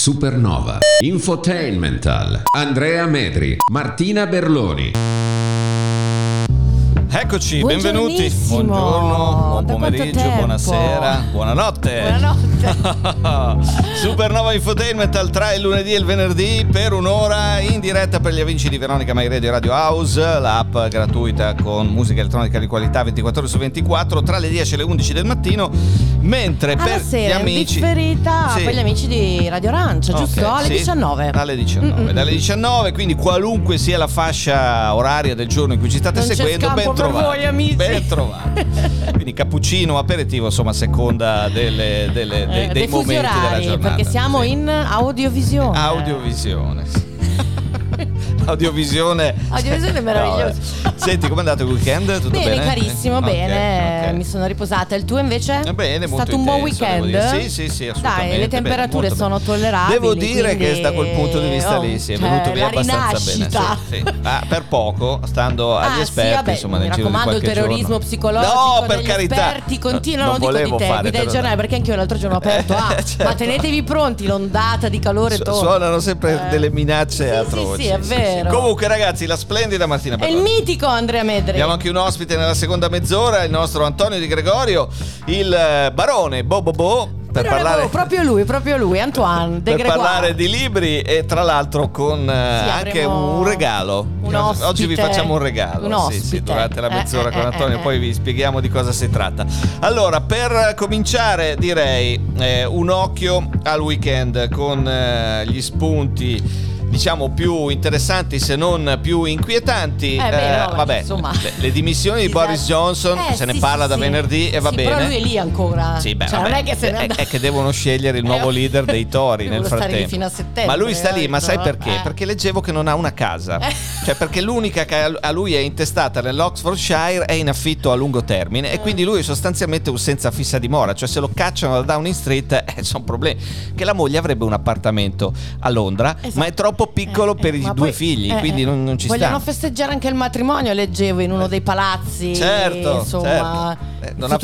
Supernova. Infotainmental. Andrea Medri. Martina Berloni. Eccoci, benvenuti. Buongiorno, buon pomeriggio, buonasera, buonanotte. Buonanotte. Supernova Infotainment tra il lunedì e il venerdì per un'ora in diretta per gli amici di Veronica My Radio e Radio House, l'app gratuita con musica elettronica di qualità 24 ore su 24 tra le 10 e le 11 del mattino, mentre Alla per sera, gli amici differita Sì. per gli amici di Radio Arancia, giusto? Ok, Alle sì, 19. Alle 19, Mm-mm. dalle 19, quindi qualunque sia la fascia oraria del giorno in cui ci state Non seguendo, ben trovati. Voi, amici. Ben trovati. quindi cappuccino, aperitivo, insomma, a seconda delle- delle- dei, Eh, dei momenti della orari, giornata. perché siamo Sì. in audiovisione. audiovisione. sì. Audiovisione. Audiovisione è meraviglioso. No, Senti, com'è andato il weekend? Tutto Bene, bene? carissimo, Ok, bene. ok. Mi sono riposata. Il tuo invece? Eh, Bene, È stato un buon intenso, weekend? Sì, sì, sì, assolutamente. Dai, le Bene, temperature molto sono bene. tollerabili. Devo dire quindi- che da quel punto di vista oh, lì si è cioè, venuto via abbastanza rinascita. bene. Sì, sì. Ah, per poco, stando agli Ah, sì, esperti, vabbè, insomma, mi nel raccomando, il terrorismo giorno. psicologico No, per carità. esperti continuano, non non dico di te, guida il giornale, perché anche io l'altro giorno ho aperto, ah, Eh, certo. ma tenetevi pronti, l'ondata di calore torna. Suonano sempre Eh. delle minacce Sì, atroci. Sì, sì, è vero. Comunque, ragazzi, la splendida Martina È il mitico Andrea Medri. Abbiamo anche un ospite nella seconda mezz'ora, il nostro Antonio Di Gregorio, il eh, barone Bobo Bo, per Però parlare, proprio lui, proprio lui, Antoine De per Gregoire. parlare di libri e tra l'altro con eh, Sì, anche un regalo. un Oggi- Oggi vi facciamo un regalo Un sì, sì, durante la Eh, mezz'ora eh, con Antonio, eh. poi vi spieghiamo di cosa si tratta. Allora, per cominciare direi un occhio al weekend con gli spunti diciamo più interessanti se non più inquietanti Eh, beh, no, insomma. le, le dimissioni di Boris Johnson Eh, se ne sì, parla sì, da venerdì e va Sì, bene Però lui è lì ancora. sì, beh, cioè, non vabbè, è che se ne è, è che devono scegliere il nuovo Eh, leader dei tori nel frattempo. ma lui sta lì, ma sai perché? Eh. Perché leggevo che non ha una casa. Eh. Cioè, perché l'unica che a- lui è intestata nell'Oxfordshire è in affitto a lungo termine Eh. e quindi lui è sostanzialmente un senza fissa dimora. Cioè, se lo cacciano da Downing Street, eh, sono problemi. Che la moglie avrebbe un appartamento a Londra, Esatto. ma è troppo piccolo Eh, per eh, i due figli, eh, quindi non, non ci Vogliono sta. festeggiare anche il matrimonio, leggevo in uno dei palazzi. Certo, insomma, certo. Non ha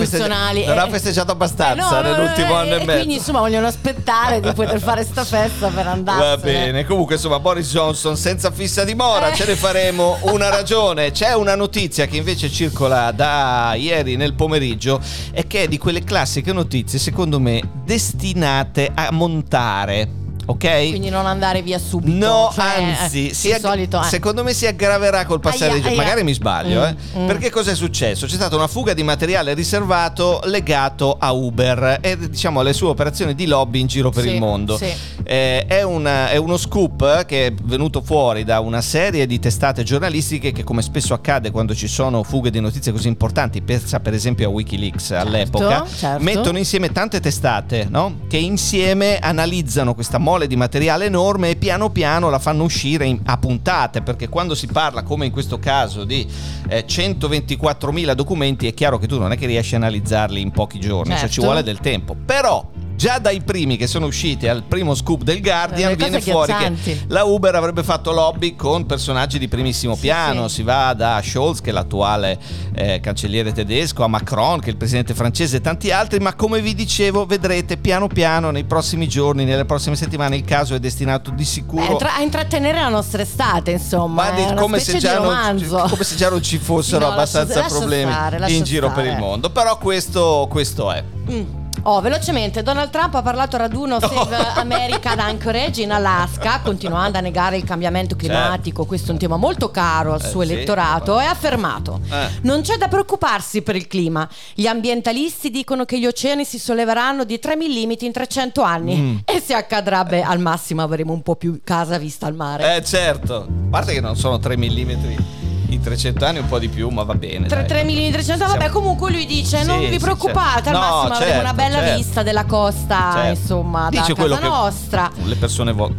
non ha festeggiato abbastanza no, nell'ultimo anno e mezzo. Quindi insomma vogliono aspettare di poter fare sta festa per andare. Va bene, comunque insomma Boris Johnson senza fissa dimora, Eh. ce ne faremo una ragione. C'è una notizia che invece circola da ieri nel pomeriggio e che è di quelle classiche notizie secondo me destinate a montare. Ok? Quindi non andare via subito. No, cioè, anzi, eh, si di ag- solito, eh. secondo me si aggraverà col passare dei giorni. Magari mi sbaglio, eh. Mm, mm. Perché cosa è successo? C'è stata una fuga di materiale riservato legato a Uber e diciamo alle sue operazioni di lobby in giro per Sì, il mondo. sì. Eh, è, una- è uno scoop che è venuto fuori da una serie di testate giornalistiche che, come spesso accade quando ci sono fughe di notizie così importanti, pensa per esempio a Wikileaks all'epoca, certo. mettono insieme tante testate no? che insieme analizzano questa mole di materiale enorme e piano piano la fanno uscire in- a puntate, perché quando si parla, come in questo caso, di eh, 124.000 documenti, è chiaro che tu non è che riesci a analizzarli in pochi giorni, cioè ci Certo. vuole del tempo. Però già dai primi che sono usciti al primo scoop del Guardian Delle viene cose fuori che la Uber avrebbe fatto lobby con personaggi di primissimo piano, sì. si va da Scholz che è l'attuale eh, cancelliere tedesco, a Macron che è il presidente francese e tanti altri, ma come vi dicevo vedrete piano piano nei prossimi giorni, nelle prossime settimane il caso è destinato di Beh, sicuro entra- a intrattenere la nostra estate, insomma. ma una come, se non, come se già non ci fossero No, abbastanza lascia problemi stare, lascia in giro per stare. il mondo. Però questo, questo è. Mm. Oh, velocemente, Donald Trump ha parlato a raduno Save America ad Anchorage in Alaska, continuando a negare il cambiamento climatico, questo è un tema molto caro al Certo. Eh, suo sì. elettorato, e ha affermato Eh. non c'è da preoccuparsi per il clima, gli ambientalisti dicono che gli oceani si solleveranno di 3 mm in 300 anni e se accadrà, beh, al massimo avremo un po' più casa vista al mare. Eh certo, a parte che non sono 3 mm. I 300 anni un po' di più, ma va bene. 3, dai. 3 milioni di 300, vabbè, Siamo- comunque lui dice: Non Sì, vi sì, preoccupate, certo. al No, massimo avremo una certo, bella certo. vista della costa, Certo. insomma, Dice da casa che nostra. Le persone vo-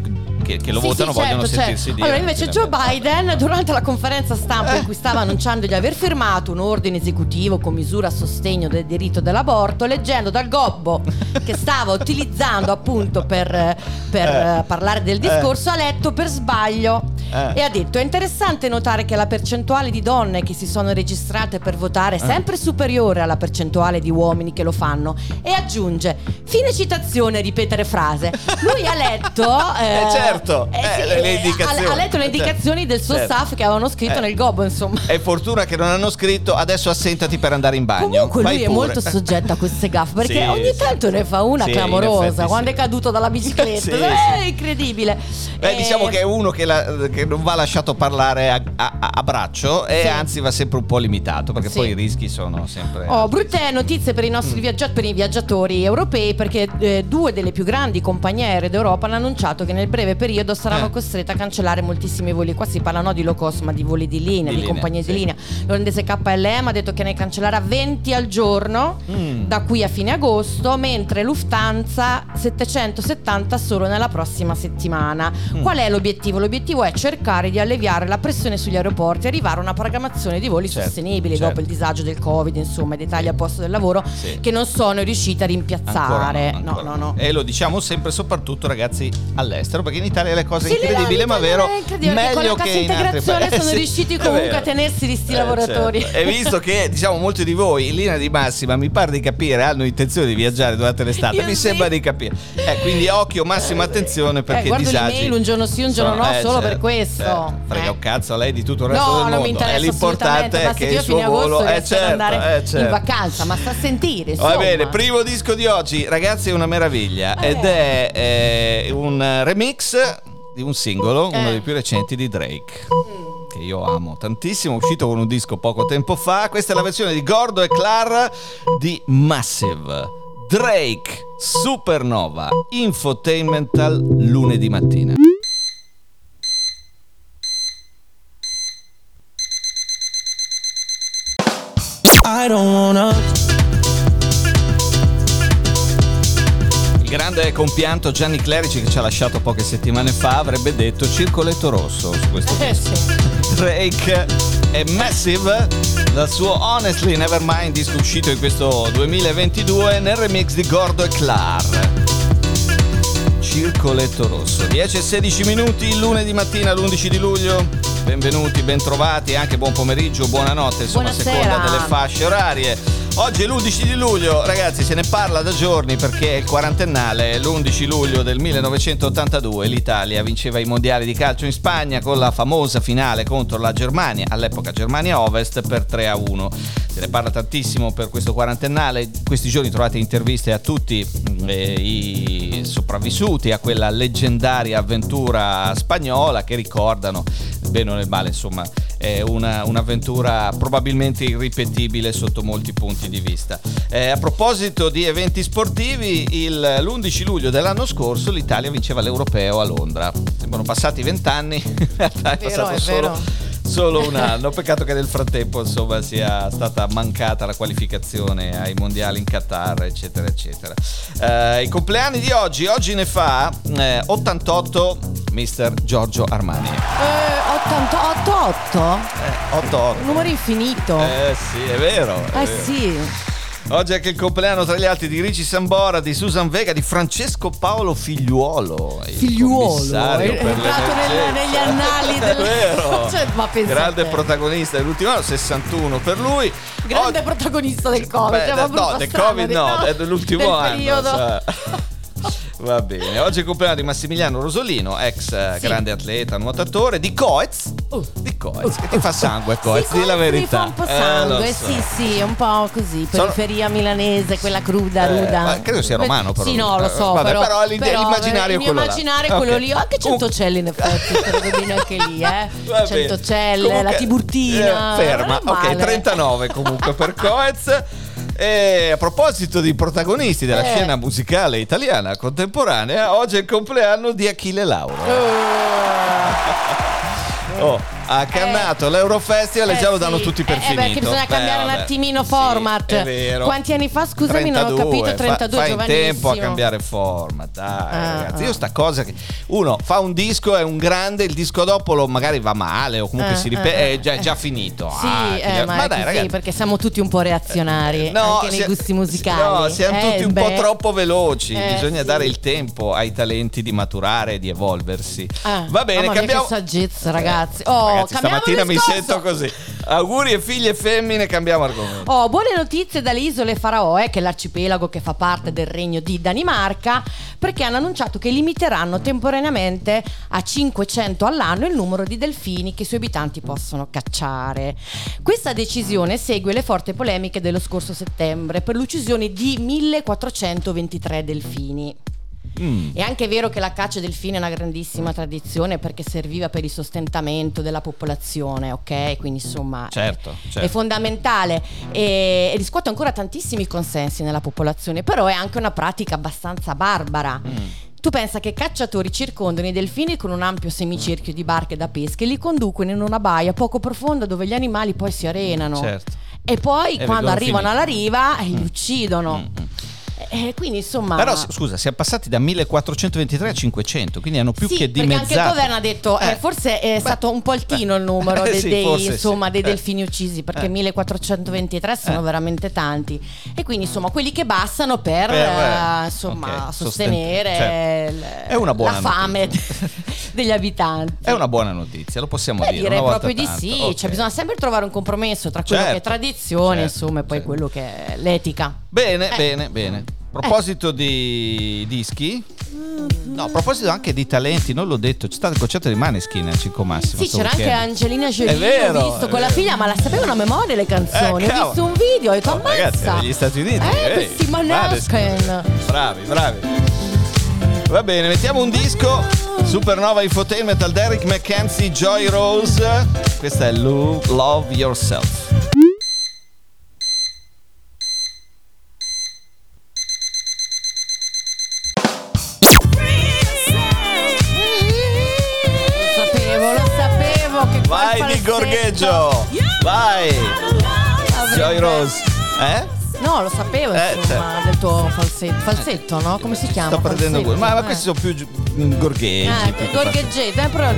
che, che lo Sì, votano sì, vogliono certo, sentirsi certo. dire. Allora, invece, Joe Biden, durante la conferenza stampa in cui stava annunciando di aver firmato un ordine esecutivo con misura a sostegno del diritto dell'aborto, leggendo dal gobbo che stava utilizzando appunto per, per, Eh. eh, parlare del discorso, ha letto per sbaglio Eh. e ha detto: È interessante notare che la percentuale di donne che si sono registrate per votare Eh. è sempre superiore alla percentuale di uomini che lo fanno. E aggiunge: Fine citazione, ripetere frase. Lui ha letto. Eh, certo, eh, le- le eh, indicazioni. Ha, ha letto le Certo. indicazioni del suo Certo. staff che avevano scritto Eh. nel gobbo, insomma. È fortuna che non hanno scritto adesso assentati per andare in bagno. Comunque Vai lui è pure. molto soggetto a queste gaffe perché Sì, ogni sì. tanto ne fa una Sì, clamorosa effetti quando sì. è caduto dalla bicicletta. Sì, è sì. incredibile. Beh, Eh, diciamo che è uno che, la- che non va lasciato parlare a, a- a braccio e Sì. anzi va sempre un po' limitato perché Sì. poi i rischi sono sempre. Oh, brutte notizie per i Mm. nostri viaggiatori, per i viaggiatori europei perché eh, due delle più grandi compagnie aeree d'Europa hanno annunciato che nel breve periodo saranno Eh. costrette a cancellare moltissimi voli. Qua si parla no di low cost ma di voli di linea, Di di, linea, compagnie sì. di linea. L'olandese KLM ha detto che ne cancellerà 20 al giorno Mm. da qui a fine agosto, mentre Lufthansa 770 solo nella prossima settimana. Mm. Qual è l'obiettivo? L'obiettivo è cercare di alleviare la pressione sugli aeroporti e arrivare a una programmazione di voli Certo, sostenibili certo. dopo il disagio del Covid, insomma, i dettagli al posto del lavoro Sì. che non sono riusciti a rimpiazzare. Ancora no, no, ancora no, no. E lo diciamo sempre, soprattutto ragazzi all'estero, perché in Italia le cose Sì, incredibili, no, ma vero, incredibile, meglio che in altri paesi. sono riusciti comunque a tenersi di sti Eh, lavoratori. certo. E visto che diciamo molti di voi in linea di massima mi pare di capire hanno intenzione di viaggiare durante l'estate, Io mi sì. sembra di capire. Eh, quindi occhio, massima attenzione perché Eh, disagi un giorno sì, un giorno sono- no, eh, solo per certo, questo. certo. Frega Eh. un cazzo a lei di tutto il resto No, del non mondo. mi interessa è l'importante è che il suo volo è certo, andare eh, certo. in vacanza, ma sta a sentire. Va bene, primo disco di oggi, ragazzi, è una meraviglia. Eh. Ed è eh, un remix di un singolo, uno Eh. dei più recenti di Drake. Che io amo tantissimo, è uscito con un disco poco tempo fa. Questa è la versione di Gordo e Clar di Massive. Drake, Supernova, Infotainmental, lunedì mattina. I don't wanna grande compianto Gianni Clerici che ci ha lasciato poche settimane fa avrebbe detto circoletto rosso su questo Eh disco. sì. Drake è Massive dal suo Honestly Nevermind disco uscito in questo 2022 nel remix di Gordo e Clar Circoletto rosso 10 e 16 minuti lunedì mattina l'11 di luglio benvenuti, bentrovati anche buon pomeriggio, buonanotte insomma a Buonasera. seconda delle fasce orarie Oggi è l'11 di luglio, ragazzi, se ne parla da giorni perché è il quarantennale. L'11 luglio del 1982 l'Italia vinceva i mondiali di calcio in Spagna con la famosa finale contro la Germania, all'epoca Germania Ovest, per 3 a 1. Se ne parla tantissimo per questo quarantennale. Questi giorni trovate interviste a tutti eh, i sopravvissuti a quella leggendaria avventura spagnola che ricordano, bene o nel male, insomma, è una- un'avventura probabilmente irripetibile sotto molti punti di vista. Eh, a proposito di eventi sportivi, il- l'11 luglio dell'anno scorso l'Italia vinceva l'Europeo a Londra. Sembrano passati vent'anni, in realtà è, È vero, passato è solo, vero. Solo un anno. Peccato che nel frattempo insomma sia stata mancata la qualificazione ai mondiali in Qatar, eccetera, eccetera. Eh, I compleanni di oggi, oggi ne fa eh, 88 Mr. Giorgio Armani. Eh, 88 8? Eh, 88. Un numero infinito. Eh sì, è vero. è Eh vero. sì. Oggi è anche il compleanno tra gli altri di Ricci Sambora, di Susan Vega, di Francesco Paolo Figliuolo. Figliuolo, è entrato nel- negli annali del- vero. Cioè, ma Grande protagonista dell'ultimo anno, 61 per lui. Grande Oggi- protagonista del Covid. Beh, cioè, no, del Covid no, è dell'ultimo del anno. periodo. cioè. Va bene, oggi è il compleanno di Massimiliano Rosolino, ex eh, Sì. grande atleta, nuotatore, di Coez. Uh. Di Coez, che ti fa sangue Coez, Sì, di la Coez mi verità. fa un po' Eh, sangue, lo so. sì, sì, un po' così. Sono- Periferia milanese, quella cruda, Eh, ruda. ma credo sia romano, però. Sì, no, lo so. Eh, vabbè, però, però l'ide- l'immaginario è quello là. immaginario è quello Ok. lì. Anche Centocelle, in effetti, bene anche lì, eh. Va. Centocelle, Comunque, la Tiburtina. eh, ferma, ok, male. 39 comunque per Coez. E a proposito di protagonisti della Eh. scena musicale italiana contemporanea, oggi è il compleanno di Achille Lauro. Eh. Oh, ha cannato l'Eurofestival e Eh già lo sì. danno tutti per Eh, eh, finito. perché bisogna cambiare un attimino Sì, format. è vero. Quanti anni fa, scusami, non ho 32, capito, 32, fa, fai tempo a cambiare format, dai Ah, ragazzi. ah. Io sta cosa che uno fa un disco, è un grande, il disco dopo lo magari va male o comunque Eh, si ripete, eh, è già, eh. è già finito. Sì, Ah, eh, ma, ma dai ragazzi. perché siamo tutti un po' reazionari No, anche nei sia- gusti musicali. No, siamo Eh, tutti un po' troppo veloci. Eh, Bisogna sì. dare il tempo ai talenti di maturare e di evolversi. Ah, Va bene, cambiamo. che saggezza, ragazzi. Oh, Ragazzi, stamattina mi sento così. Auguri e figlie femmine, cambiamo argomento. Oh, buone notizie dalle isole Faraoe, che è l'arcipelago che fa parte del regno di Danimarca, perché hanno annunciato che limiteranno temporaneamente a 500 all'anno il numero di delfini che i suoi abitanti possono cacciare. Questa decisione segue le forti polemiche dello scorso settembre per l'uccisione di 1423 delfini. Mm. È anche vero che la caccia del delfini è una grandissima tradizione perché serviva per il sostentamento della popolazione, ok? Quindi insomma Certo, è- certo. è fondamentale e, e riscuote ancora tantissimi consensi nella popolazione, però è anche una pratica abbastanza barbara. Mm. Tu pensa che cacciatori circondano i delfini con un ampio semicerchio di barche da pesca e li conducono in una baia poco profonda dove gli animali poi si arenano. Certo. E poi E quando arrivano finiti. alla riva eh, li Mm. uccidono. Mm, mm. Eh, quindi insomma... Però scusa, siamo passati da 1423 a 500, quindi hanno più sì, che perché anche il dimezzato. governo ha detto eh, Eh. forse è stato un po' altino il numero Eh, dei, sì, dei, forse sì. insomma, dei Eh. delfini uccisi perché Eh. 1423 sono Eh. veramente tanti e quindi insomma quelli che bastano per, Per, eh, eh, insomma ok, sostenere certo. È una buona la fame degli abitanti. È una buona notizia, lo possiamo Beh, dire. direi proprio di tanto. sì, Ok. cioè bisogna sempre trovare un compromesso tra quello che è Certo, tradizione certo, insomma e poi certo. quello che è l'etica. Bene, Eh. bene, bene. A proposito di dischi, no, a proposito anche di talenti, non l'ho detto, c'è stato il concerto di Maneskin al 5 Massimo. Sì, c'era anche weekend. Angelina Jolie, È vero, ho visto con la vero. figlia, ma la sapevano a memoria le canzoni. Eh, ho visto un video e detto Oh, ragazzi, negli Stati Uniti. Eh, ehi, questi Maneskin. Bravi, bravi. Va bene, mettiamo un disco. Supernova Infotainment al Derek McKenzie, Joy Rose. Questa è Lo- Love Yourself. Gorgheggio. Vai. Joy Rose. Eh? No, lo sapevo, Eh, insomma, certo. del tuo falsetto. Falsetto, no? Come si chiama? Sto perdendo quello. Ma, ma eh. questi sono più mm, gorgheggi. Eh, più eh, però...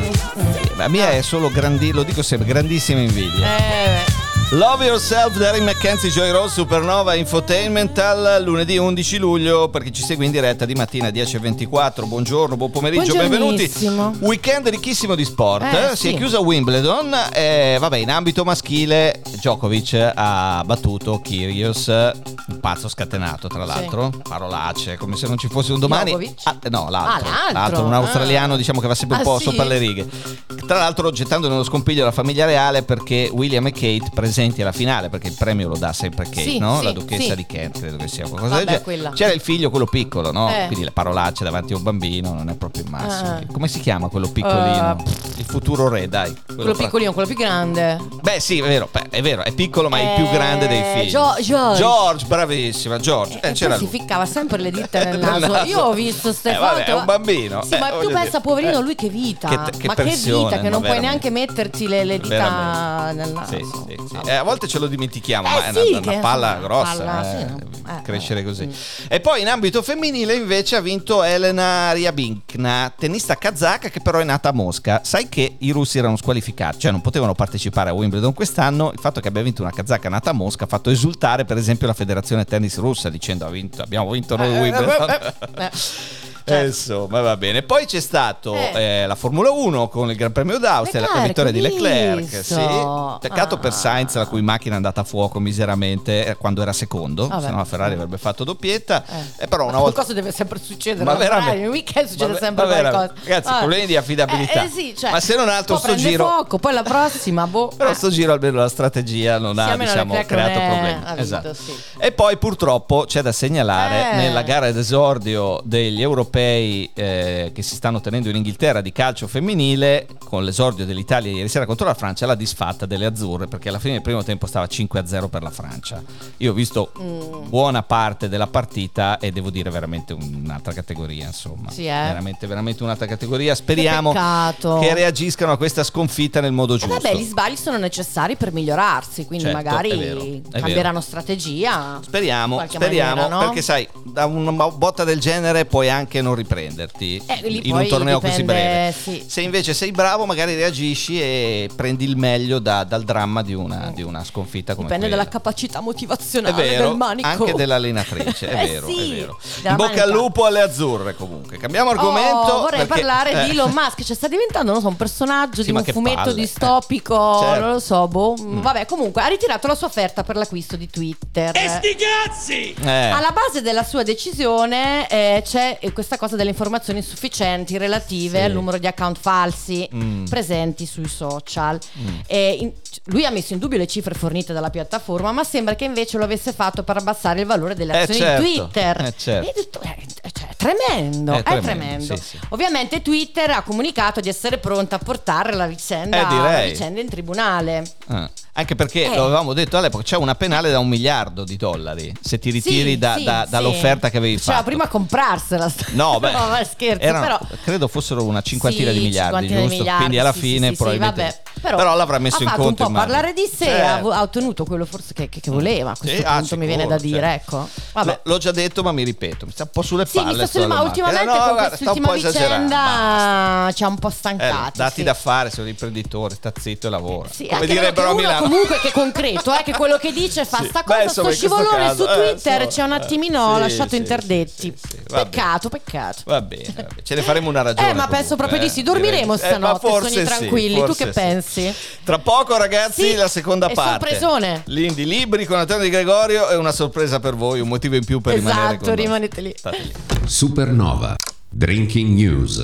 La mia è solo grandi, lo dico sempre, grandissima invidia. Eh, Love Yourself, Derek McKenzie, Joy Rose, Supernova Infotainmental, lunedì 11 luglio, per chi ci segue in diretta di mattina 10.24. Buongiorno, buon pomeriggio, benvenuti. Weekend ricchissimo di sport. Eh, si è sì. chiusa Wimbledon. E vabbè, in ambito maschile, Djokovic ha battuto Kyrgios, un pazzo scatenato, tra l'altro. Parolacce, come se non ci fosse un domani. Ah, no, l'altro, Ah, l'altro. un australiano, Ah. diciamo che va sempre un Ah, po' sì? sopra le righe. Tra l'altro, gettando nello scompiglio la famiglia reale perché William e Kate presenti alla finale, perché il premio lo dà sempre Kate, Sì, no? sì, la duchessa sì. di Kent, credo che sia qualcosa Vabbè, del genere. quella. C'era il figlio, quello piccolo, no? Eh. Quindi le parolacce davanti a un bambino non è proprio il massimo. Ah. Come si chiama quello piccolino? Uh, il futuro re, dai. quello fra- piccolino, quello più grande. Beh, sì, è vero, beh, è vero, è piccolo, ma è il più Eh, grande dei figli. Gio- George. George, bravissima, George. Eh, E c'era si ficcava sempre le dita nel naso. naso. Io ho visto ste Eh, vabbè, è un bambino. Sì, Eh, ma tu pensa, poverino, Eh. lui che vita. Che- che ma che vita, che non puoi neanche metterti le, dita nel naso. Sì, sì, sì. Eh, a volte ce lo dimentichiamo, Eh, ma è sì, una, una palla grossa. palla, eh, sì, no? Eh, crescere eh. così. Mm. E poi in ambito femminile invece ha vinto Elena Ryabinkna, tennista kazaka che però è nata a Mosca. Sai che i russi erano squalificati, cioè non potevano partecipare a Wimbledon quest'anno. Il fatto che abbia vinto una kazaka nata a Mosca ha fatto esultare per esempio la federazione tennis russa dicendo "Ha vinto- abbiamo vinto noi Eh, Wimbledon. eh, eh. Eh, insomma, va bene. Poi c'è stato Eh. eh, la Formula 1 con il Gran Premio d'Austria, la Leclerc, vittoria di Leclerc. Sì. Peccato per Ah. Sainz, la cui macchina è andata a fuoco miseramente eh, quando era secondo, Vabbè. se no la Ferrari avrebbe fatto doppietta. Eh. Eh, però una volta. Qualcosa deve sempre succedere. Ma veramente? Nel weekend succede Ma- sempre qualcosa. Ragazzi, Ah. problemi di affidabilità. Eh, eh sì, cioè, Ma se non altro sto giro- fuoco, poi la prossima, boh. Però eh. sto giro almeno la strategia non Sì, ha diciamo, creato è- problemi. ha vinto, Esatto. E poi purtroppo c'è da segnalare Eh. nella gara d'esordio degli europei europei eh, che si stanno tenendo in Inghilterra di calcio femminile, con l'esordio dell'Italia ieri sera contro la Francia, la disfatta delle azzurre, perché alla fine del primo tempo stava 5-0 per la Francia. Io ho visto Mm. buona parte della partita e devo dire veramente un'altra categoria, insomma. Sì, eh. Veramente, veramente un'altra categoria. Speriamo peccato. che reagiscano a questa sconfitta nel modo giusto. Eh, vabbè, gli sbagli sono necessari per migliorarsi, quindi Certo, magari vero, è vero. cambieranno strategia. Speriamo, speriamo, maniera, no? perché sai, da una botta del genere puoi anche non riprenderti Eh, in un torneo così dipende, breve. sì. Se invece sei bravo, magari reagisci e prendi il meglio da- dal dramma di una, di una sconfitta come Dipende quella. dalla capacità motivazionale vero, del manico. anche dell'allenatrice, è Eh vero, sì, è vero. In bocca manica. al lupo alle azzurre comunque. Cambiamo argomento. Oh, vorrei perché- parlare eh. di Elon Musk, cioè sta diventando, non so, un personaggio Sì, di un fumetto palle. distopico, Eh, certo. non lo so, boh. Vabbè, comunque ha ritirato la sua offerta per l'acquisto di Twitter. Eh, Alla base della sua decisione eh, c'è eh, questa cosa delle informazioni insufficienti relative Sì. al numero di account falsi Mm. presenti sui social. E in- lui ha messo in dubbio le cifre fornite dalla piattaforma, ma sembra che invece lo avesse fatto per abbassare il valore delle Eh, azioni certo, di Twitter. eh, certo. Detto, eh, cioè, è tremendo, È è tremendo, tremendo. sì, sì. Ovviamente Twitter ha comunicato di essere pronta a portare la vicenda, Eh, la vicenda in tribunale. eh. Anche perché, Eh. lo avevamo detto all'epoca, c'è una penale da un miliardo di dollari se ti ritiri Sì, da- sì, da- sì. dall'offerta che avevi Faceva fatto. prima comprarsela. No, beh, ma scherzo, erano- però credo fossero una cinquantina Sì, di miliardi, di giusto? miliardi, Quindi alla sì, fine sì, sì, probabilmente vabbè. però, l'avrà messo ha in conto un po' immagino. parlare di sé, Certo. ha, ottenuto quello forse che, che- che voleva. A questo Sì, ah, punto mi viene sicuro, da dire, certo. ecco. L- L'ho già detto, ma mi ripeto, mi sta un po' sulle Sì, palle. sto ma ultimamente Eh, no, con quest'ultima vicenda ci ha un po' Eh, stancati. dati sì. da fare, sei un imprenditore, sta zitto e lavora. Sì, Come direbbero a Milano. Comunque che è concreto, eh, che quello che dice fa Sì. sta Beh, cosa, insomma, sto scivolone caso, su eh, Twitter insomma, ci ha un eh, attimino sì, lasciato sì, interdetti. sì, sì, sì, va peccato, peccato. Va bene, va bene, ce ne faremo una ragione. Eh, ma penso proprio di eh, sì. Dormiremo direi. Eh, stanotte, forse sogni sì, tranquilli. Tu che sì. pensi? Tra poco, ragazzi, Sì, la seconda e parte. sorpresone. L'Indie Libri con Antonio Di Gregorio è una sorpresa per voi, un motivo in più per rimanere Esatto, con noi. rimanete lì. Supernova. Drinking News.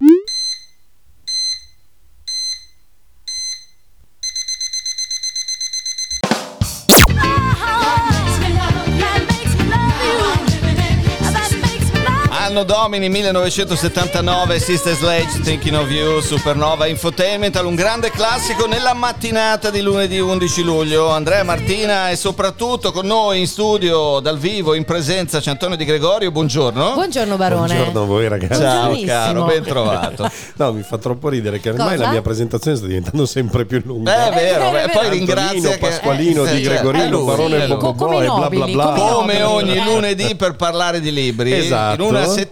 Anno Domini 1979, Sister Sledge, Thinking of You, Supernova Infotainment, un grande classico nella mattinata di lunedì 11 luglio. Andrea Martina e soprattutto con noi in studio, dal vivo, in presenza, c'è Antonio Di Gregorio, buongiorno. Buongiorno Barone. Buongiorno a voi ragazzi. Ciao caro, ben trovato. No, mi fa troppo ridere che ormai Cosa? la mia presentazione sta diventando sempre più Eh, lunga. è vero, è vero, beh, è poi Antonino, che... Pasqualino, eh, Di certo, Gregorino, è lui, Barone. Bocobò i e bla bla bla. come Come ogni Eh. lunedì per parlare di libri. Esatto. In una settimana,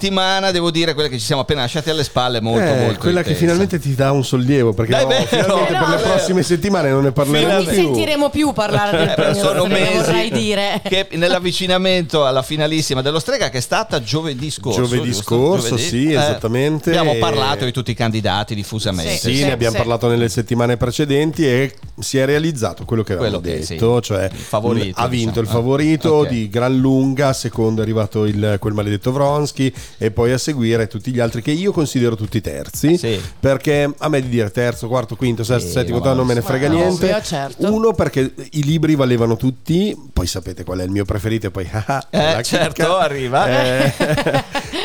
devo dire, quella che ci siamo appena lasciati alle spalle, molto, Eh, molto quella che intensa. finalmente ti dà un sollievo perché Dai, no, vero. finalmente Eh, per no, le vero. prossime settimane non ne parleremo Non più. sentiremo più parlare del Eh, premio sono mesi vorrei dire. che nell'avvicinamento alla finalissima dello Strega che è stata giovedì scorso Giovedì giusto? scorso, Giovedì. sì, Eh, esattamente. abbiamo E- parlato di tutti i candidati diffusamente Sì, Sì, ne abbiamo sì. parlato nelle settimane precedenti e si è realizzato quello che avevamo Quello che- detto, sì. cioè favorito, ha vinto diciamo. il favorito Ok. di gran lunga, secondo è arrivato il- quel maledetto Vronsky e poi a seguire tutti gli altri che io considero tutti terzi, Sì. perché a me di dire terzo, quarto, quinto, sesto, Sì, settimo, non me ne frega Ma niente. ovvio, certo. Uno perché i libri valevano tutti, poi sapete qual è il mio preferito e poi ah, Eh, la certo, chicca. arriva. Eh,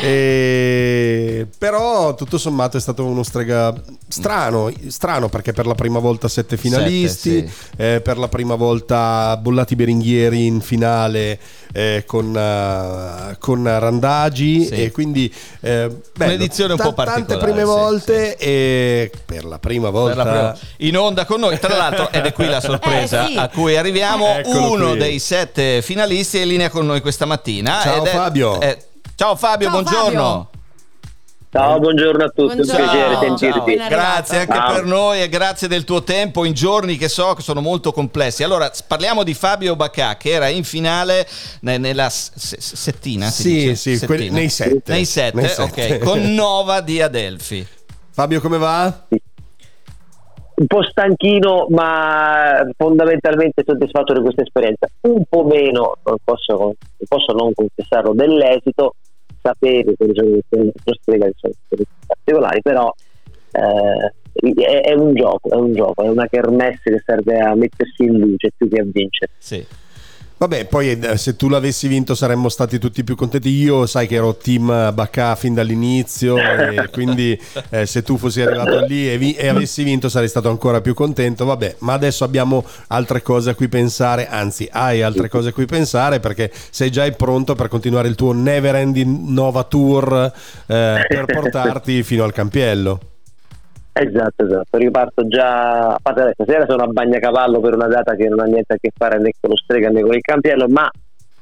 e- però tutto sommato è stato uno strega strano, strano perché per la prima volta sette finalisti, Sette, eh, per la prima volta Bollati Beringhieri in finale eh, con, eh, con Randagi Sì. e quindi eh, bello. Un'edizione un po' Ta- Tante particolare, prime sì, volte e per la prima volta... la prima- in onda con noi tra l'altro ed è qui la sorpresa Eh, sì. a cui arriviamo Eccolo uno qui. dei sette finalisti è in linea con noi questa mattina Ciao ed è- Fabio. è- ciao Fabio Ciao, buongiorno Fabio. Ciao, buongiorno a tutti, Buongiorno. un piacere arrivato. Grazie anche Ciao. per noi e grazie del tuo tempo in giorni che so che sono molto complessi. Allora, parliamo di Fabio Bacà che era in finale ne- nella settina. si Sì, dice? sì, Settina. quelli- nei sette. Nei sette, Nei ok. sette. Con Nova di Adelphi. Fabio come va? Un po' stanchino, ma fondamentalmente soddisfatto di questa esperienza. Un po' meno, non posso, non posso non confessarlo, dell'esito. Sapevo che sono strega particolari, però eh, è, è un gioco, è un gioco, è una kermesse che serve a mettersi in luce più che a vincere. Sì. Vabbè, poi eh, se tu l'avessi vinto saremmo stati tutti più contenti. Io sai che ero team Bacca fin dall'inizio e quindi eh, se tu fossi arrivato lì e, vi- e avessi vinto sarei stato ancora più contento. Vabbè, ma adesso abbiamo altre cose a cui pensare, anzi hai altre cose a cui pensare perché sei già pronto per continuare il tuo never ending Nova Tour eh, per portarti fino al campiello. Esatto, esatto. Riparto già. A parte adesso, stasera sono a Bagnacavallo per una data che non ha niente a che fare né con lo strega né con il campiello, ma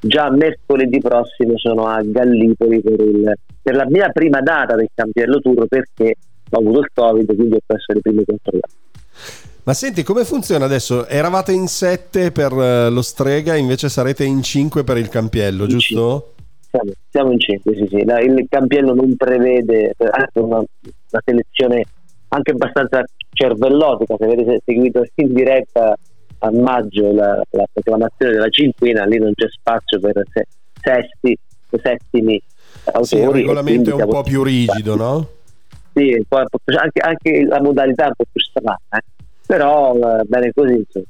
già mercoledì prossimo sono a Gallipoli per, il- per la mia prima data del campiello tour perché ho avuto il Covid, quindi ho perso le prime controllate. Ma senti, come funziona adesso? Eravate in sette per eh, lo strega, invece sarete in cinque per il campiello, In giusto? Siamo, siamo in 5, sì, sì. La- il campiello non prevede eh, anche una, una selezione anche abbastanza cervellotica. Se avete seguito in diretta a maggio la, la proclamazione della cinquina, lì non c'è spazio per se- sesti o settimi autori. Sì, il regolamento è un po' più rigido, no? Sì, anche, anche la modalità è un po' più strana, eh. però eh, bene così. insomma.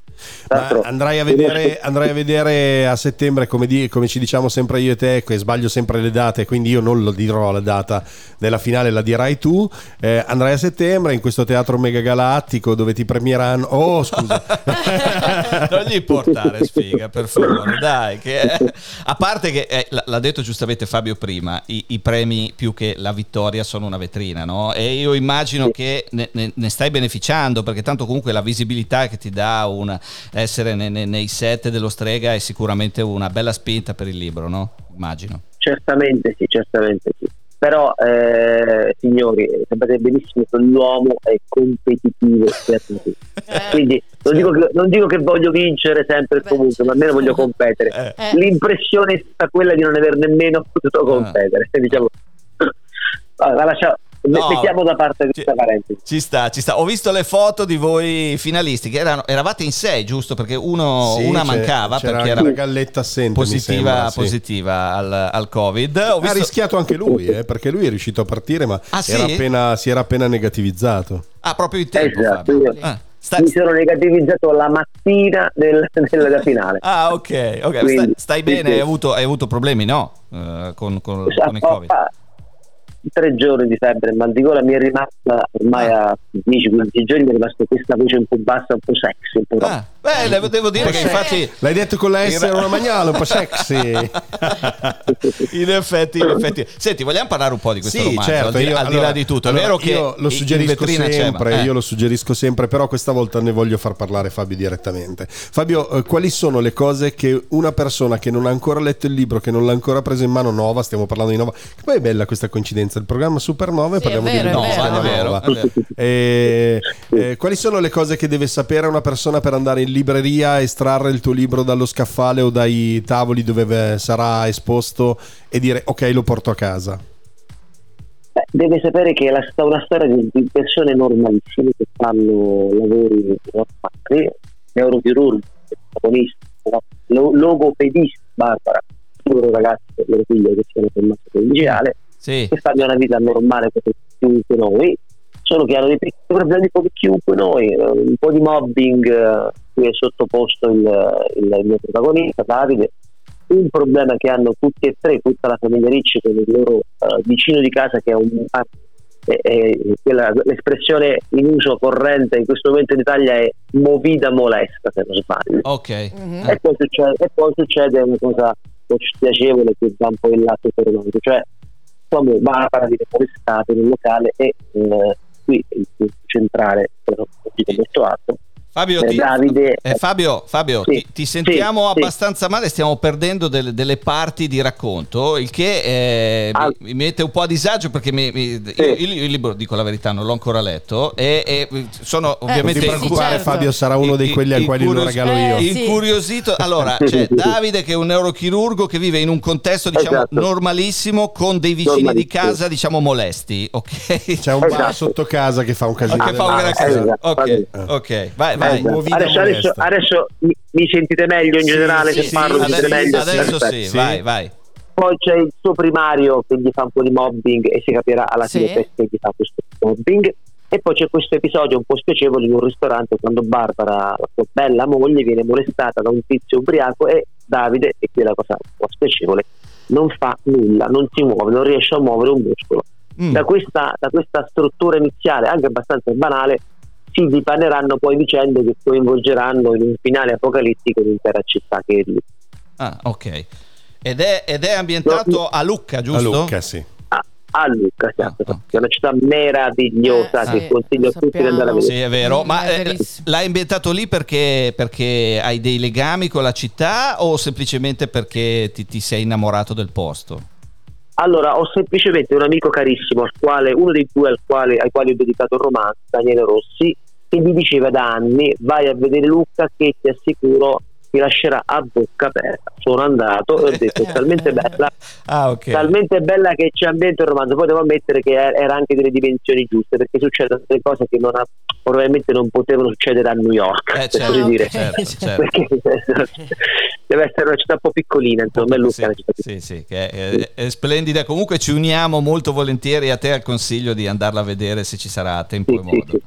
Andrai, a vedere, andrai a vedere a settembre, come, di- come ci diciamo sempre io e te, che sbaglio sempre le date, quindi io non lo dirò la data della finale, la dirai tu. Eh, andrai a settembre in questo teatro mega galattico dove ti premieranno. Oh, scusa. non gli portare sfiga, per favore, dai. Che, a parte che eh, l'ha detto giustamente Fabio prima, i, i premi più che la vittoria sono una vetrina, no? E io immagino che ne, ne- ne stai beneficiando, perché tanto comunque la visibilità che ti dà un essere ne- ne- nei set dello strega è sicuramente una bella spinta per il libro, no? Immagino. Certamente sì, certamente sì. Però, eh, signori, sapete benissimo che l'uomo è competitivo per tutti. Eh, Quindi non, dico che, non dico che voglio vincere sempre e comunque, ma almeno voglio competere. Eh. Eh. L'impressione è stata quella di non aver nemmeno potuto competere. Diciamo, Allora, lascia- No. mettiamo da parte questa Ci- parentesi. Ci sta, ci sta. Ho visto le foto di voi finalisti, che erano, eravate in sei, giusto? Perché uno, Sì, una mancava c'era perché era la galletta assente. positiva, sembra, sì. positiva al, al Covid. Ho Ha visto- rischiato anche lui, eh, perché lui è riuscito a partire, ma Ah, sì? era appena- si era appena negativizzato. Ah, proprio in tempo. Esatto, Fabio. io- Ah, sta- Mi sono negativizzato la mattina del- della finale. ah, ok, ok. Quindi, stai, stai sì, bene? sì. Hai avuto, hai avuto problemi, no? Eh, con, con- con il Ho- Covid. ho- tre giorni di febbre e mal di gola mi è rimasta ormai a 10-15 giorni mi è rimasta questa voce un po' bassa un po' sexy un po' rock. Ah, beh, devo, devo dire che infatti L'hai detto con la S Era- romagnolo, un po' sexy. in effetti, in effetti. Senti, vogliamo parlare un po' di questo Sì, romanzo? certo, al, di, io- al di allora- là di tutto. allora, è vero che io lo suggerisco c'è, sempre, eh. io lo suggerisco sempre, però questa volta ne voglio far parlare Fabio direttamente. Fabio, eh, quali sono le cose che una persona che non ha ancora letto il libro, che non l'ha ancora preso in mano Nova, stiamo parlando di Nova, che poi è bella questa coincidenza, il programma Supernova e Sì, è parliamo vero, di è è è vero. E, eh, quali sono le cose che deve sapere una persona per andare in libreria, estrarre il tuo libro dallo scaffale o dai tavoli dove sarà esposto e dire ok lo porto a casa? Beh, deve sapere che è la, una storia di, di persone normalissime che fanno lavori normali neurochirurghi protagonisti no? Lo- logopedisti Barbara i loro ragazzi e le loro figlie che sono formati per il liceale Sì. che fanno una vita normale come chiunque noi, solo che hanno dei piccoli problemi come chiunque noi, eh, un po' di mobbing eh, cui è sottoposto il, il- il mio protagonista Davide, un problema che hanno tutti e tre, tutta la famiglia Ricci con il loro eh, vicino di casa che è un è- è quella- l'espressione in uso corrente in questo momento in Italia è movida molesta se non sbaglio Ok. Mhm. e, poi succede, e poi succede una cosa spiacevole che dà un po' il lato economico, cioè come Barbara viene molestata in un locale e eh, qui il centrale, molto alto, Fabio, Eh, ti, Davide- eh, Fabio, Fabio, Sì, ti, ti sentiamo sì, sì. abbastanza male, stiamo perdendo delle, delle parti di racconto, il che eh, Ah. mi, mi mette un po' a disagio perché mi- mi- io, il, il libro, dico la verità, non l'ho ancora letto e, e sono Non ovviamente... ti sì, preoccupare certo. Fabio, sarà uno dei quelli ai quali lo regalo io. Eh, sì. Incuriosito, allora c'è Davide che è un neurochirurgo che vive in un contesto diciamo Esatto. normalissimo con dei vicini di casa diciamo molesti, ok? C'è un bar Esatto. sotto casa che fa un casino. che fa un gran della casino. esatto, Ok, esatto. ok, vai, vai. Movida adesso, adesso, adesso mi, mi sentite meglio in Sì, generale sì, se sì, parlo mi adesso, sentite meglio adesso sì, Sì. vai, vai. poi c'è il suo primario che gli fa un po' di mobbing e si capirà alla Sì. fine perché gli fa questo mobbing E poi c'è questo episodio un po' spiacevole in un ristorante quando Barbara, la sua bella moglie, viene molestata da un tizio ubriaco e Davide, e qui è la cosa un po' spiacevole, non fa nulla, non si muove, non riesce a muovere un muscolo. Mm. Da, questa, da questa struttura iniziale, anche abbastanza banale, si dipaneranno poi vicende che coinvolgeranno in un finale apocalittico l'intera città che è lì. Ah, ok. Ed è, ed è ambientato a Lucca, A giusto? Lucca, sì. a, a Lucca, Ah, ok. che è una città meravigliosa Eh, che sì, consiglio a tutti di andare a vedere. Sì, è vero. Mm, Ma è eh, l'hai ambientato lì perché, perché hai dei legami con la città o semplicemente perché ti, ti sei innamorato del posto? Allora, ho semplicemente un amico carissimo, al quale, uno dei due al quale, ai quali ho dedicato il romanzo, Daniele Rossi, che mi diceva da anni: vai a vedere Lucca che ti assicuro ti lascerà a bocca aperta. Sono andato e ho detto: è talmente bella, Ah, ok. talmente bella che ci ambienta il romanzo. Poi devo ammettere che er- era anche delle dimensioni giuste, perché succedono delle cose che non ha- probabilmente non potevano succedere a New York, Eh, per certo, dire. certo, certo. Deve essere una città un po' piccolina, insomma, Lucca Sì, è città piccolina. sì, sì, che è, è splendida. Comunque ci uniamo molto volentieri a te al consiglio di andarla a vedere se ci sarà tempo Sì, e sì, modo.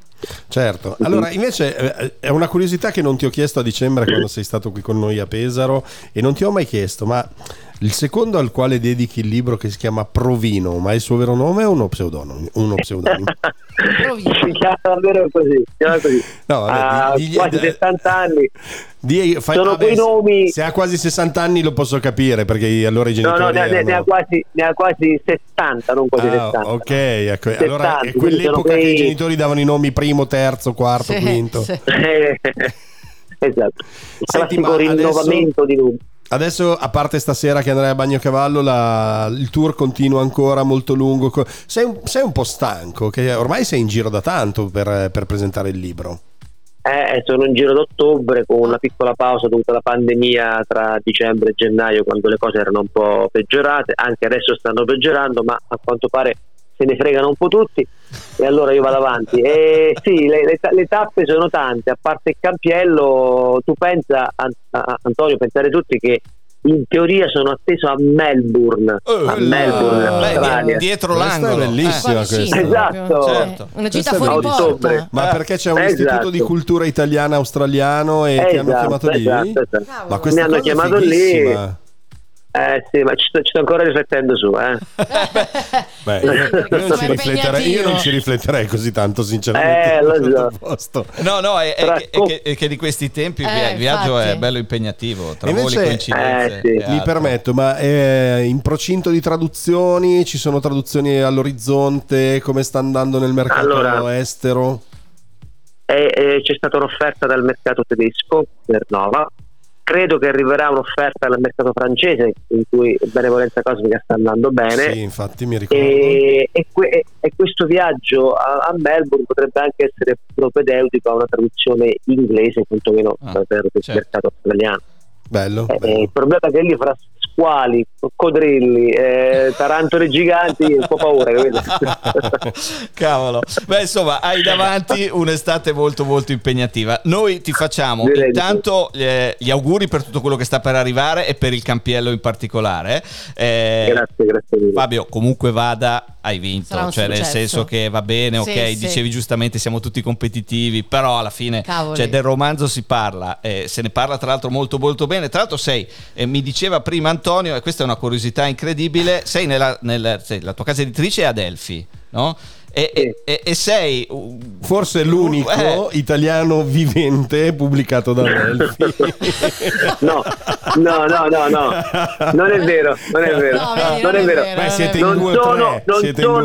Certo. Allora, invece eh, è una curiosità che non ti ho chiesto a dicembre quando sei stato qui con noi a Pesaro e non ti ho mai chiesto, ma il secondo al quale dedichi il libro che si chiama Provino, ma è il suo vero nome o uno pseudonimo? Uno pseudonimo? Provino. si chiama davvero così, si chiama così. No, vabbè, ha di- di- quasi di- 70 anni Di- fai- Sono vabbè, quei se- nomi- Se ha quasi 60 anni lo posso capire perché allora i no genitori no ne, ne- ne ha erano- quasi, ne ha quasi 70 non quasi Ah, 70 ok, ecco. allora 70, è quindi quell'epoca sono che i quei- genitori davano i nomi primo, terzo, quarto, Sì, quinto. sì. Esatto il Senti, ma adesso- rinnovamento di numeri Adesso, a parte stasera che andrai a Bagnocavallo, la, il tour continua ancora molto lungo. Sei un, sei un po' stanco, che ormai sei in giro da tanto per, per presentare il libro. Eh, sono in giro d'ottobre con una piccola pausa dovuta alla pandemia tra dicembre e gennaio quando le cose erano un po' peggiorate, anche adesso stanno peggiorando, ma a quanto pare se ne fregano un po' tutti e allora io vado avanti. E sì, le, le le tappe sono tante, a parte il campiello, tu pensa, An- a- Antonio, pensare tutti che in teoria sono atteso a Melbourne, a Melbourne, Beh, Australia. di- dietro Questa è l'angolo. bellissima. Eh. Questa. Esatto. proprio. Certo. Eh, Una Questa è fuori porta. Ma Eh. perché c'è un Esatto. istituto di cultura italiana australiano e ti hanno Esatto, chiamato lì? esatto, esatto. Ma questa Mi hanno cosa è chiamato lì. Eh sì, ma ci sto, ci sto ancora riflettendo su, eh. Beh, io, non ci rifletterei, io non ci rifletterei così tanto, sinceramente. Eh, lo so. posto. No, no, è, è è che- è che di questi tempi il Eh, il viaggio infatti. è bello impegnativo, tra Invece- voli, coincidenze. Eh, sì. Mi permetto, ma è in procinto di traduzioni? Ci sono traduzioni all'orizzonte? Come sta andando nel mercato Allora- estero? E, e c'è stata un'offerta dal mercato tedesco per Nova. Credo che arriverà un'offerta dal mercato francese in cui Benevolenza Cosmica sta andando bene. Sì, infatti mi ricordo. E, e que- e- questo viaggio a, a Melbourne potrebbe anche essere propedeutico a una traduzione inglese, quantomeno Ah, per per il certo. mercato australiano. Bello. Eh, bello. il problema è che lì fra squali, coccodrilli, eh, tarantole giganti, un po' paura? Cavolo. Beh, insomma, hai davanti un'estate molto molto impegnativa. Noi ti facciamo Direi di intanto eh, gli auguri per tutto quello che sta per arrivare e per il campiello in particolare. Eh, grazie, grazie mille. Fabio, comunque vada, hai vinto, cioè nel successo. senso che va bene, ok, Sì, sì. dicevi giustamente siamo tutti competitivi, però alla fine cioè, del romanzo si parla, eh, se ne parla tra l'altro molto molto bene, tra l'altro sei, eh, mi diceva prima Antonio, e questa è una curiosità incredibile, sei nella, nel- sei- la tua casa editrice è Adelphi, no? E, e- e- sei... Forse l'unico eh, italiano vivente pubblicato da Delphi. No, no, no, no, no, non è vero, non è vero, No, non è vero. Beh, siete in Non due o sono, tre. non, Siete due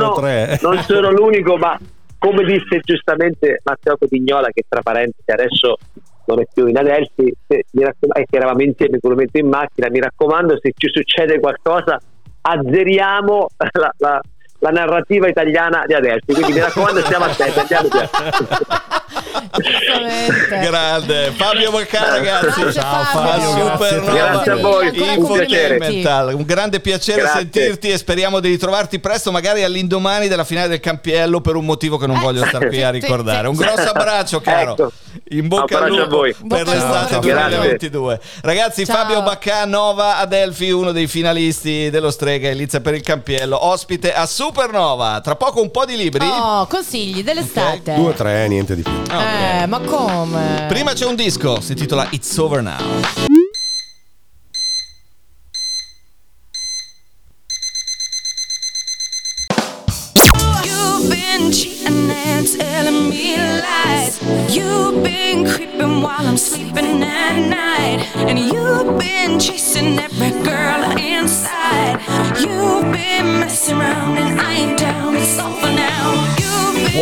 non sono l'unico, ma come disse giustamente Matteo Cotignola, che tra parentesi adesso non è più in Adelphi, se- mi raccom- eh, che eravamo insieme con in macchina, mi raccomando, se ci succede qualcosa, azzeriamo la, la- la narrativa italiana di Adelphi. Quindi mi raccomando, stiamo attenti, andiamo. Grande Fabio Bacca ragazzi Grazie, Ciao, Fabio. Supernova. Grazie a voi, un piacere. Mental. Un grande piacere Grazie. sentirti e speriamo di ritrovarti presto, magari all'indomani della finale del campiello per un motivo che non Eh, voglio star qui a ricordare. Un grosso abbraccio, caro. Ecco. In bocca al Abbraccio a lupo voi. per Bocca l'estate per tutti. 2022. Ragazzi, Ciao. Fabio Baccanova Adelfi, uno dei finalisti dello Strega, inizia per il campiello, ospite a Supernova. Tra poco un po' di libri. Oh, consigli dell'estate. Due o tre, niente di più. Eh, ma come? Prima c'è un disco, si intitola It's Over Now.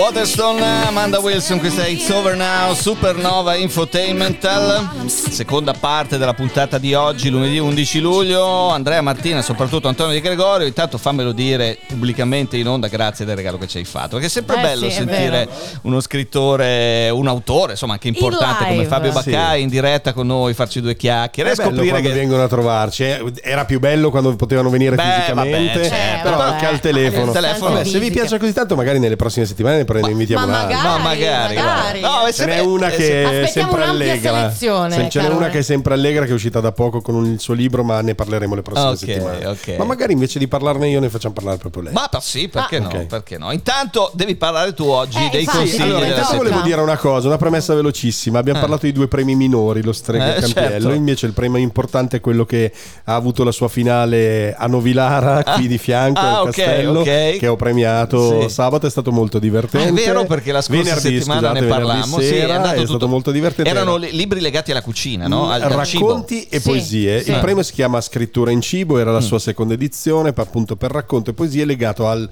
Waterstone, Amanda Wilson, questa è It's Over Now, Supernova Infotainmental. Seconda parte della puntata di oggi, lunedì 11 luglio. Andrea Martina, soprattutto Antonio Di Gregorio. Intanto fammelo dire pubblicamente in onda, grazie del regalo che ci hai fatto. Perché è sempre Eh bello sì, sentire uno scrittore, un autore, insomma, anche importante come. Fabio Sì. Baccai in diretta con noi, farci due chiacchiere È e bello scoprire quando che. vengono a trovarci. eh. Era più bello quando potevano venire Beh, fisicamente, vabbè, certo. però vabbè. anche al telefono. Telefono. Vabbè, se vi piace così tanto, magari nelle prossime settimane ne pre- ne invitiamo ma un'altra. magari. No, magari. magari. No, Ce n'è sempre- una che è sempre un'ampia allegra. Se- Ce n'è una che è sempre allegra, che è uscita da poco con il suo libro, ma ne parleremo le prossime Ok, settimane. ok. Ma magari invece di parlarne io, ne facciamo parlare proprio lei. Ma sì, perché Ah. no? Ok. Perché no? Intanto devi parlare tu oggi Eh, dei infatti, consigli Allora, intanto volevo dire una cosa, una premessa velocissima. Abbiamo parlato di due premi minori, lo Strega e Eh, il Campiello. certo. Invece il premio importante è quello che ha avuto la sua finale a Novilara, qui di fianco Ah, al ok, castello, che ho premiato Sì. sabato. È stato molto divertente. È vero perché la scorsa Venerdì, settimana scusate, ne venerdì parlammo. sì, sera, è, andato tutto- stato molto divertente. Erano li- libri legati alla cucina, no? Al, al racconti cibo. e poesie. sì. Il premio si chiama Scrittura in cibo, era la Mm. sua seconda edizione, per- appunto per racconto e poesie legato al-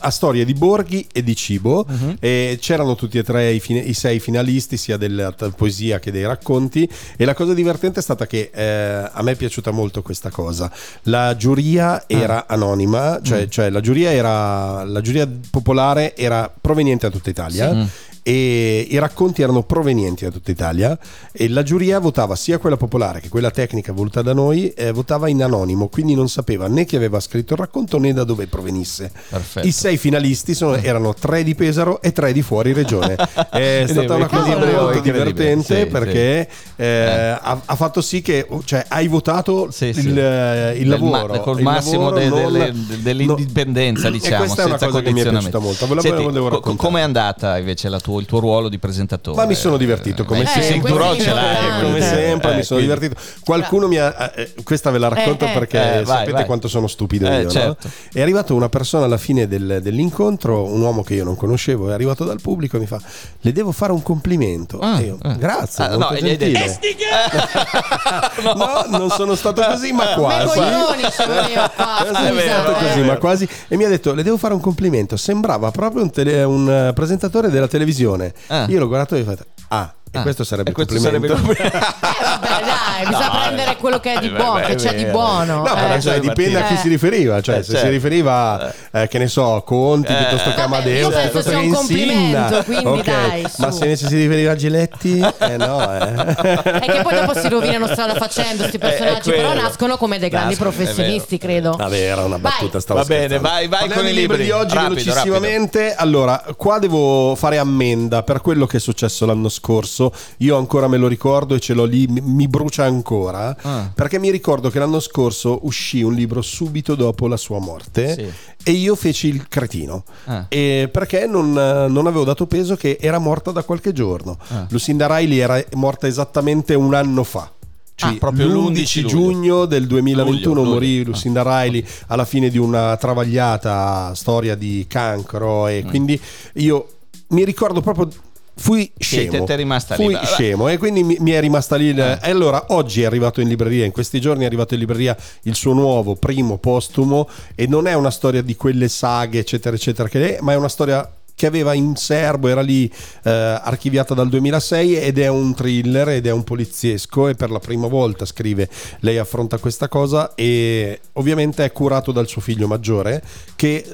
a storie di borghi e di cibo. Mm-hmm. E c'erano tutti e tre i, fine- i sei finalisti, sia della poesia che dei racconti. E la cosa divertente è stata che eh, a me è piaciuta molto questa cosa. La giuria era Ah. anonima, cioè, Mm. cioè la giuria era la giuria popolare era proveniente da tutta Italia. Mm. E i racconti erano provenienti da tutta Italia e la giuria votava sia quella popolare che quella tecnica voluta da noi, eh, votava in anonimo, quindi non sapeva né chi aveva scritto il racconto né da dove provenisse. Perfetto. I sei finalisti sono- erano tre di Pesaro e tre di fuori regione. È stata una cosa molto divertente sì, perché eh, ha, ha fatto sì che cioè, hai votato Sì, il, sì. eh, il Del ma- lavoro col il massimo lavoro de- non- delle- dell'indipendenza, no. diciamo, E questa è una cosa che mi è piaciuta molto. Ve la Senti, volevo co- raccontare. com'è andata invece la tua- il tuo ruolo di presentatore? Ma mi sono divertito come Eh, sì, sempre. questo ce l'hai. come sempre Eh, mi sono quindi- divertito. Qualcuno mi ha. eh, questa ve la racconto Eh, eh. perché Eh, vai, sapete vai. quanto sono stupido Eh, io. no? certo. È arrivato una persona alla fine del- dell'incontro, un uomo che io non conoscevo, è arrivato dal pubblico e mi fa: Le devo fare un complimento. Ah, E io, eh. Grazie, Ah, molto no, gli hai gentile. detto- no. non sono stato così, ma quasi. così, ma quasi. E mi ha detto: Le devo fare un complimento. Sembrava proprio un, tele- un, eh, presentatore della televisione. Ah. Io l'ho guardato e ho fatto: Ah, e Ah, questo sarebbe e il questo complimento. sarebbe. Eh, vabbè, dai, bisogna No, prendere quello che è di eh, buono, beh, che è c'è di vero. buono. No, eh. però cioè, dipende a chi Eh. si riferiva. Cioè, Eh, se certo. si riferiva, eh, che ne so, a Conti Eh, piuttosto che a vabbè, Amadeus, piuttosto che un Insinna. complimento, quindi Ok, dai, su. Ma se ne si riferiva a Giletti, eh no, eh. E che poi dopo si rovinano strada facendo questi personaggi, è però nascono come dei grandi è professionisti, credo. Vabbè, era una battuta. Stavo Va bene, vai, vai con i libri di oggi velocissimamente. Allora, qua devo fare ammenda per quello che è successo l'anno scorso. Io ancora me lo ricordo e ce l'ho lì, mi- brucia ancora. Ah. Perché mi ricordo che l'anno scorso uscì un libro subito dopo la sua morte. Sì. E io feci il cretino Ah. Perché non, non avevo dato peso che era morta da qualche giorno. Ah. Lucinda Riley era morta esattamente un anno fa. Cioè, Ah, proprio l'11 l'11 giugno del 2021 Luglio, morì luglio. Lucinda Riley alla fine di una travagliata storia di cancro e quindi io mi ricordo proprio fui scemo. te- te fui scemo e quindi mi, mi è rimasta lì il- e allora oggi è arrivato in libreria in questi giorni è arrivato in libreria il suo nuovo primo postumo e non è una storia di quelle saghe eccetera eccetera che è, ma è una storia che aveva in serbo, era lì eh, archiviata dal 2006 ed è un thriller ed è un poliziesco e per la prima volta scrive lei affronta questa cosa e ovviamente è curato dal suo figlio maggiore che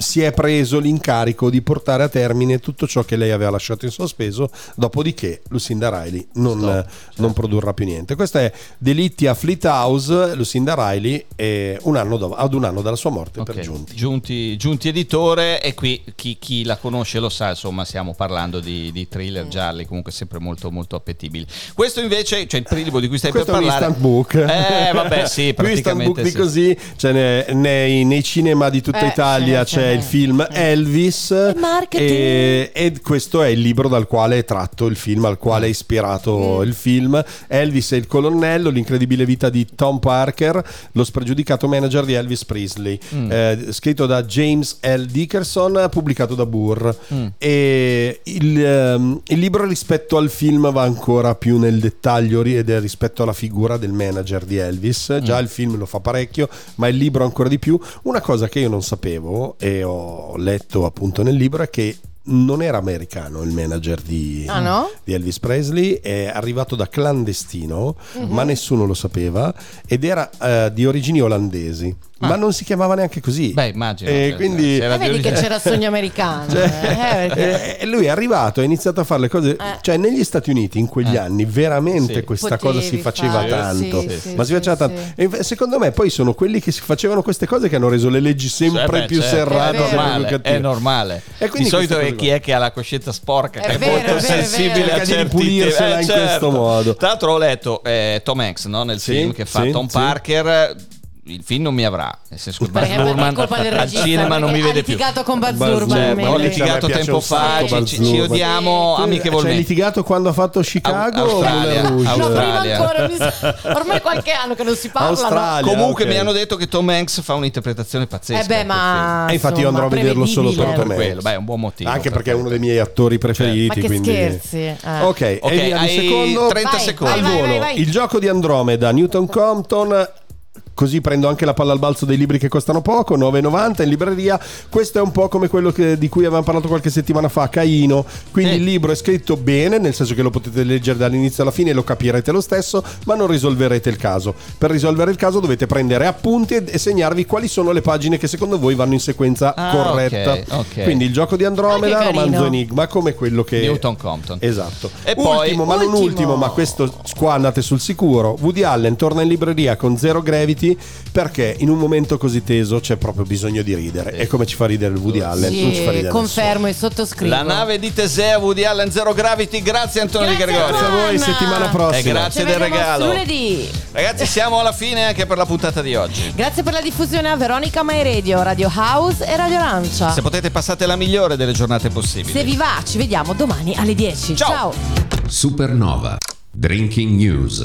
si è preso l'incarico di portare a termine tutto ciò che lei aveva lasciato in sospeso, dopodiché Lucinda Riley non, Stop, eh, certo. non produrrà più niente. Questo è Delitti a Fleet House, Lucinda Riley, è un anno do- ad un anno dalla sua morte per Ok, giunti. Giunti, Giunti editore e qui chi, chi la conosce lo sa, insomma stiamo parlando di, di thriller gialli, comunque sempre molto molto appetibili. Questo invece, cioè il primo di cui stai Questo è per un parlare... instant book. Eh vabbè sì, Più instant praticamente book di sì. così, cioè ne- nei, nei cinema di tutta Eh, Italia sì, c'è sì. Il film Elvis marketing. e, e questo è il libro dal quale è tratto il film, al quale è Mm. ispirato il film. Elvis e il colonnello, l'incredibile vita di Tom Parker, lo spregiudicato manager di Elvis Presley, Mm. eh, scritto da James L. Dickerson, pubblicato da Burr. Mm. E il, ehm, il libro rispetto al film va ancora più nel dettaglio rispetto alla figura del manager di Elvis. Già Mm. il film lo fa parecchio, ma il libro ancora di più. Una cosa che io non sapevo e ho letto appunto nel libro è che non era americano il manager di, Ah, no? di Elvis Presley, è arrivato da clandestino, Mhm. ma nessuno lo sapeva ed era eh, di origini olandesi, ma non si chiamava neanche così. Ah. Beh immagino. E cioè, quindi- Eh, di vedi che origine- c'era il sogno americano. Cioè, eh, perché- eh, lui è arrivato, ha iniziato a fare le cose, Eh. cioè negli Stati Uniti in quegli Eh. anni veramente Sì. questa Potevi cosa si faceva fare, tanto, sì, sì, ma si faceva sì. tanto. E secondo me poi sono quelli che si facevano queste cose che hanno reso le leggi sempre Eh beh, più certo, serrate, è normale, è normale. E quindi di solito è chi è che ha la coscienza sporca, È che è vero, molto è vero, è sensibile vero. a certi ripulirsela temi. Eh, in certo. questo modo. Tra l'altro ho letto eh, Tom Hanks no, nel Sì, film che fa sì, Tom sì. Parker. Il film non mi avrà, nel senso che Baz Luhrmann colpa del al cinema non mi vede ha più. litigato con Baz Luhrmann. Certo, ho litigato tempo fa, ci, ci- odiamo Cioè, amichevolmente. hai litigato quando ha fatto Chicago Australia, Rouge? No, prima Australia. ancora. Ormai qualche anno che non si parla. Australia. Comunque ok. mi hanno detto che Tom Hanks fa un'interpretazione pazzesca. Eh beh, ma. E infatti io andrò a vederlo solo per. Tom. Hanks. quello, beh, è un buon motivo. Anche per perché è uno dei miei attori preferiti. Ma che quindi... scherzi. eh. Ok, hai secondo. 30 Vai, secondi. al volo, vai, vai. il gioco di Andromeda, Newton Compton. Così prendo anche la palla al balzo dei libri che costano poco, 9,90 in libreria. Questo è un po' come quello che- di cui avevamo parlato qualche settimana fa, Caino. Quindi Sì. il libro è scritto bene, nel senso che lo potete leggere dall'inizio alla fine e lo capirete lo stesso, ma non risolverete il caso. Per risolvere il caso dovete prendere appunti e, e segnarvi quali sono le pagine che secondo voi vanno in sequenza Ah, corretta. ok, ok. Quindi il gioco di Andromeda, Ah, romanzo enigma, come quello che... Newton Compton. Esatto. E poi- ultimo, ma non Ultimo. ultimo, ma questo qua andate sul sicuro. Woody Allen torna in libreria con Zero Gravity perché in un momento così teso c'è proprio bisogno di ridere. E come ci fa ridere il Woody Allen? non ci fa Sì, ridere confermo e sottoscrivo. La nave di Teseo, Woody Allen, Zero Gravity. Grazie Antonio Di Grazie, Gregorio. Grazie a voi, settimana E prossima. grazie Ci del regalo. Lunedì. Ragazzi, siamo alla fine anche per la puntata di oggi. Grazie per la diffusione a Veronica My Radio, Radio House e Radio Lancia. Se potete passate la migliore delle giornate possibili. Se vi va, ci vediamo domani alle 10. Ciao. Ciao. Supernova. Drinking News.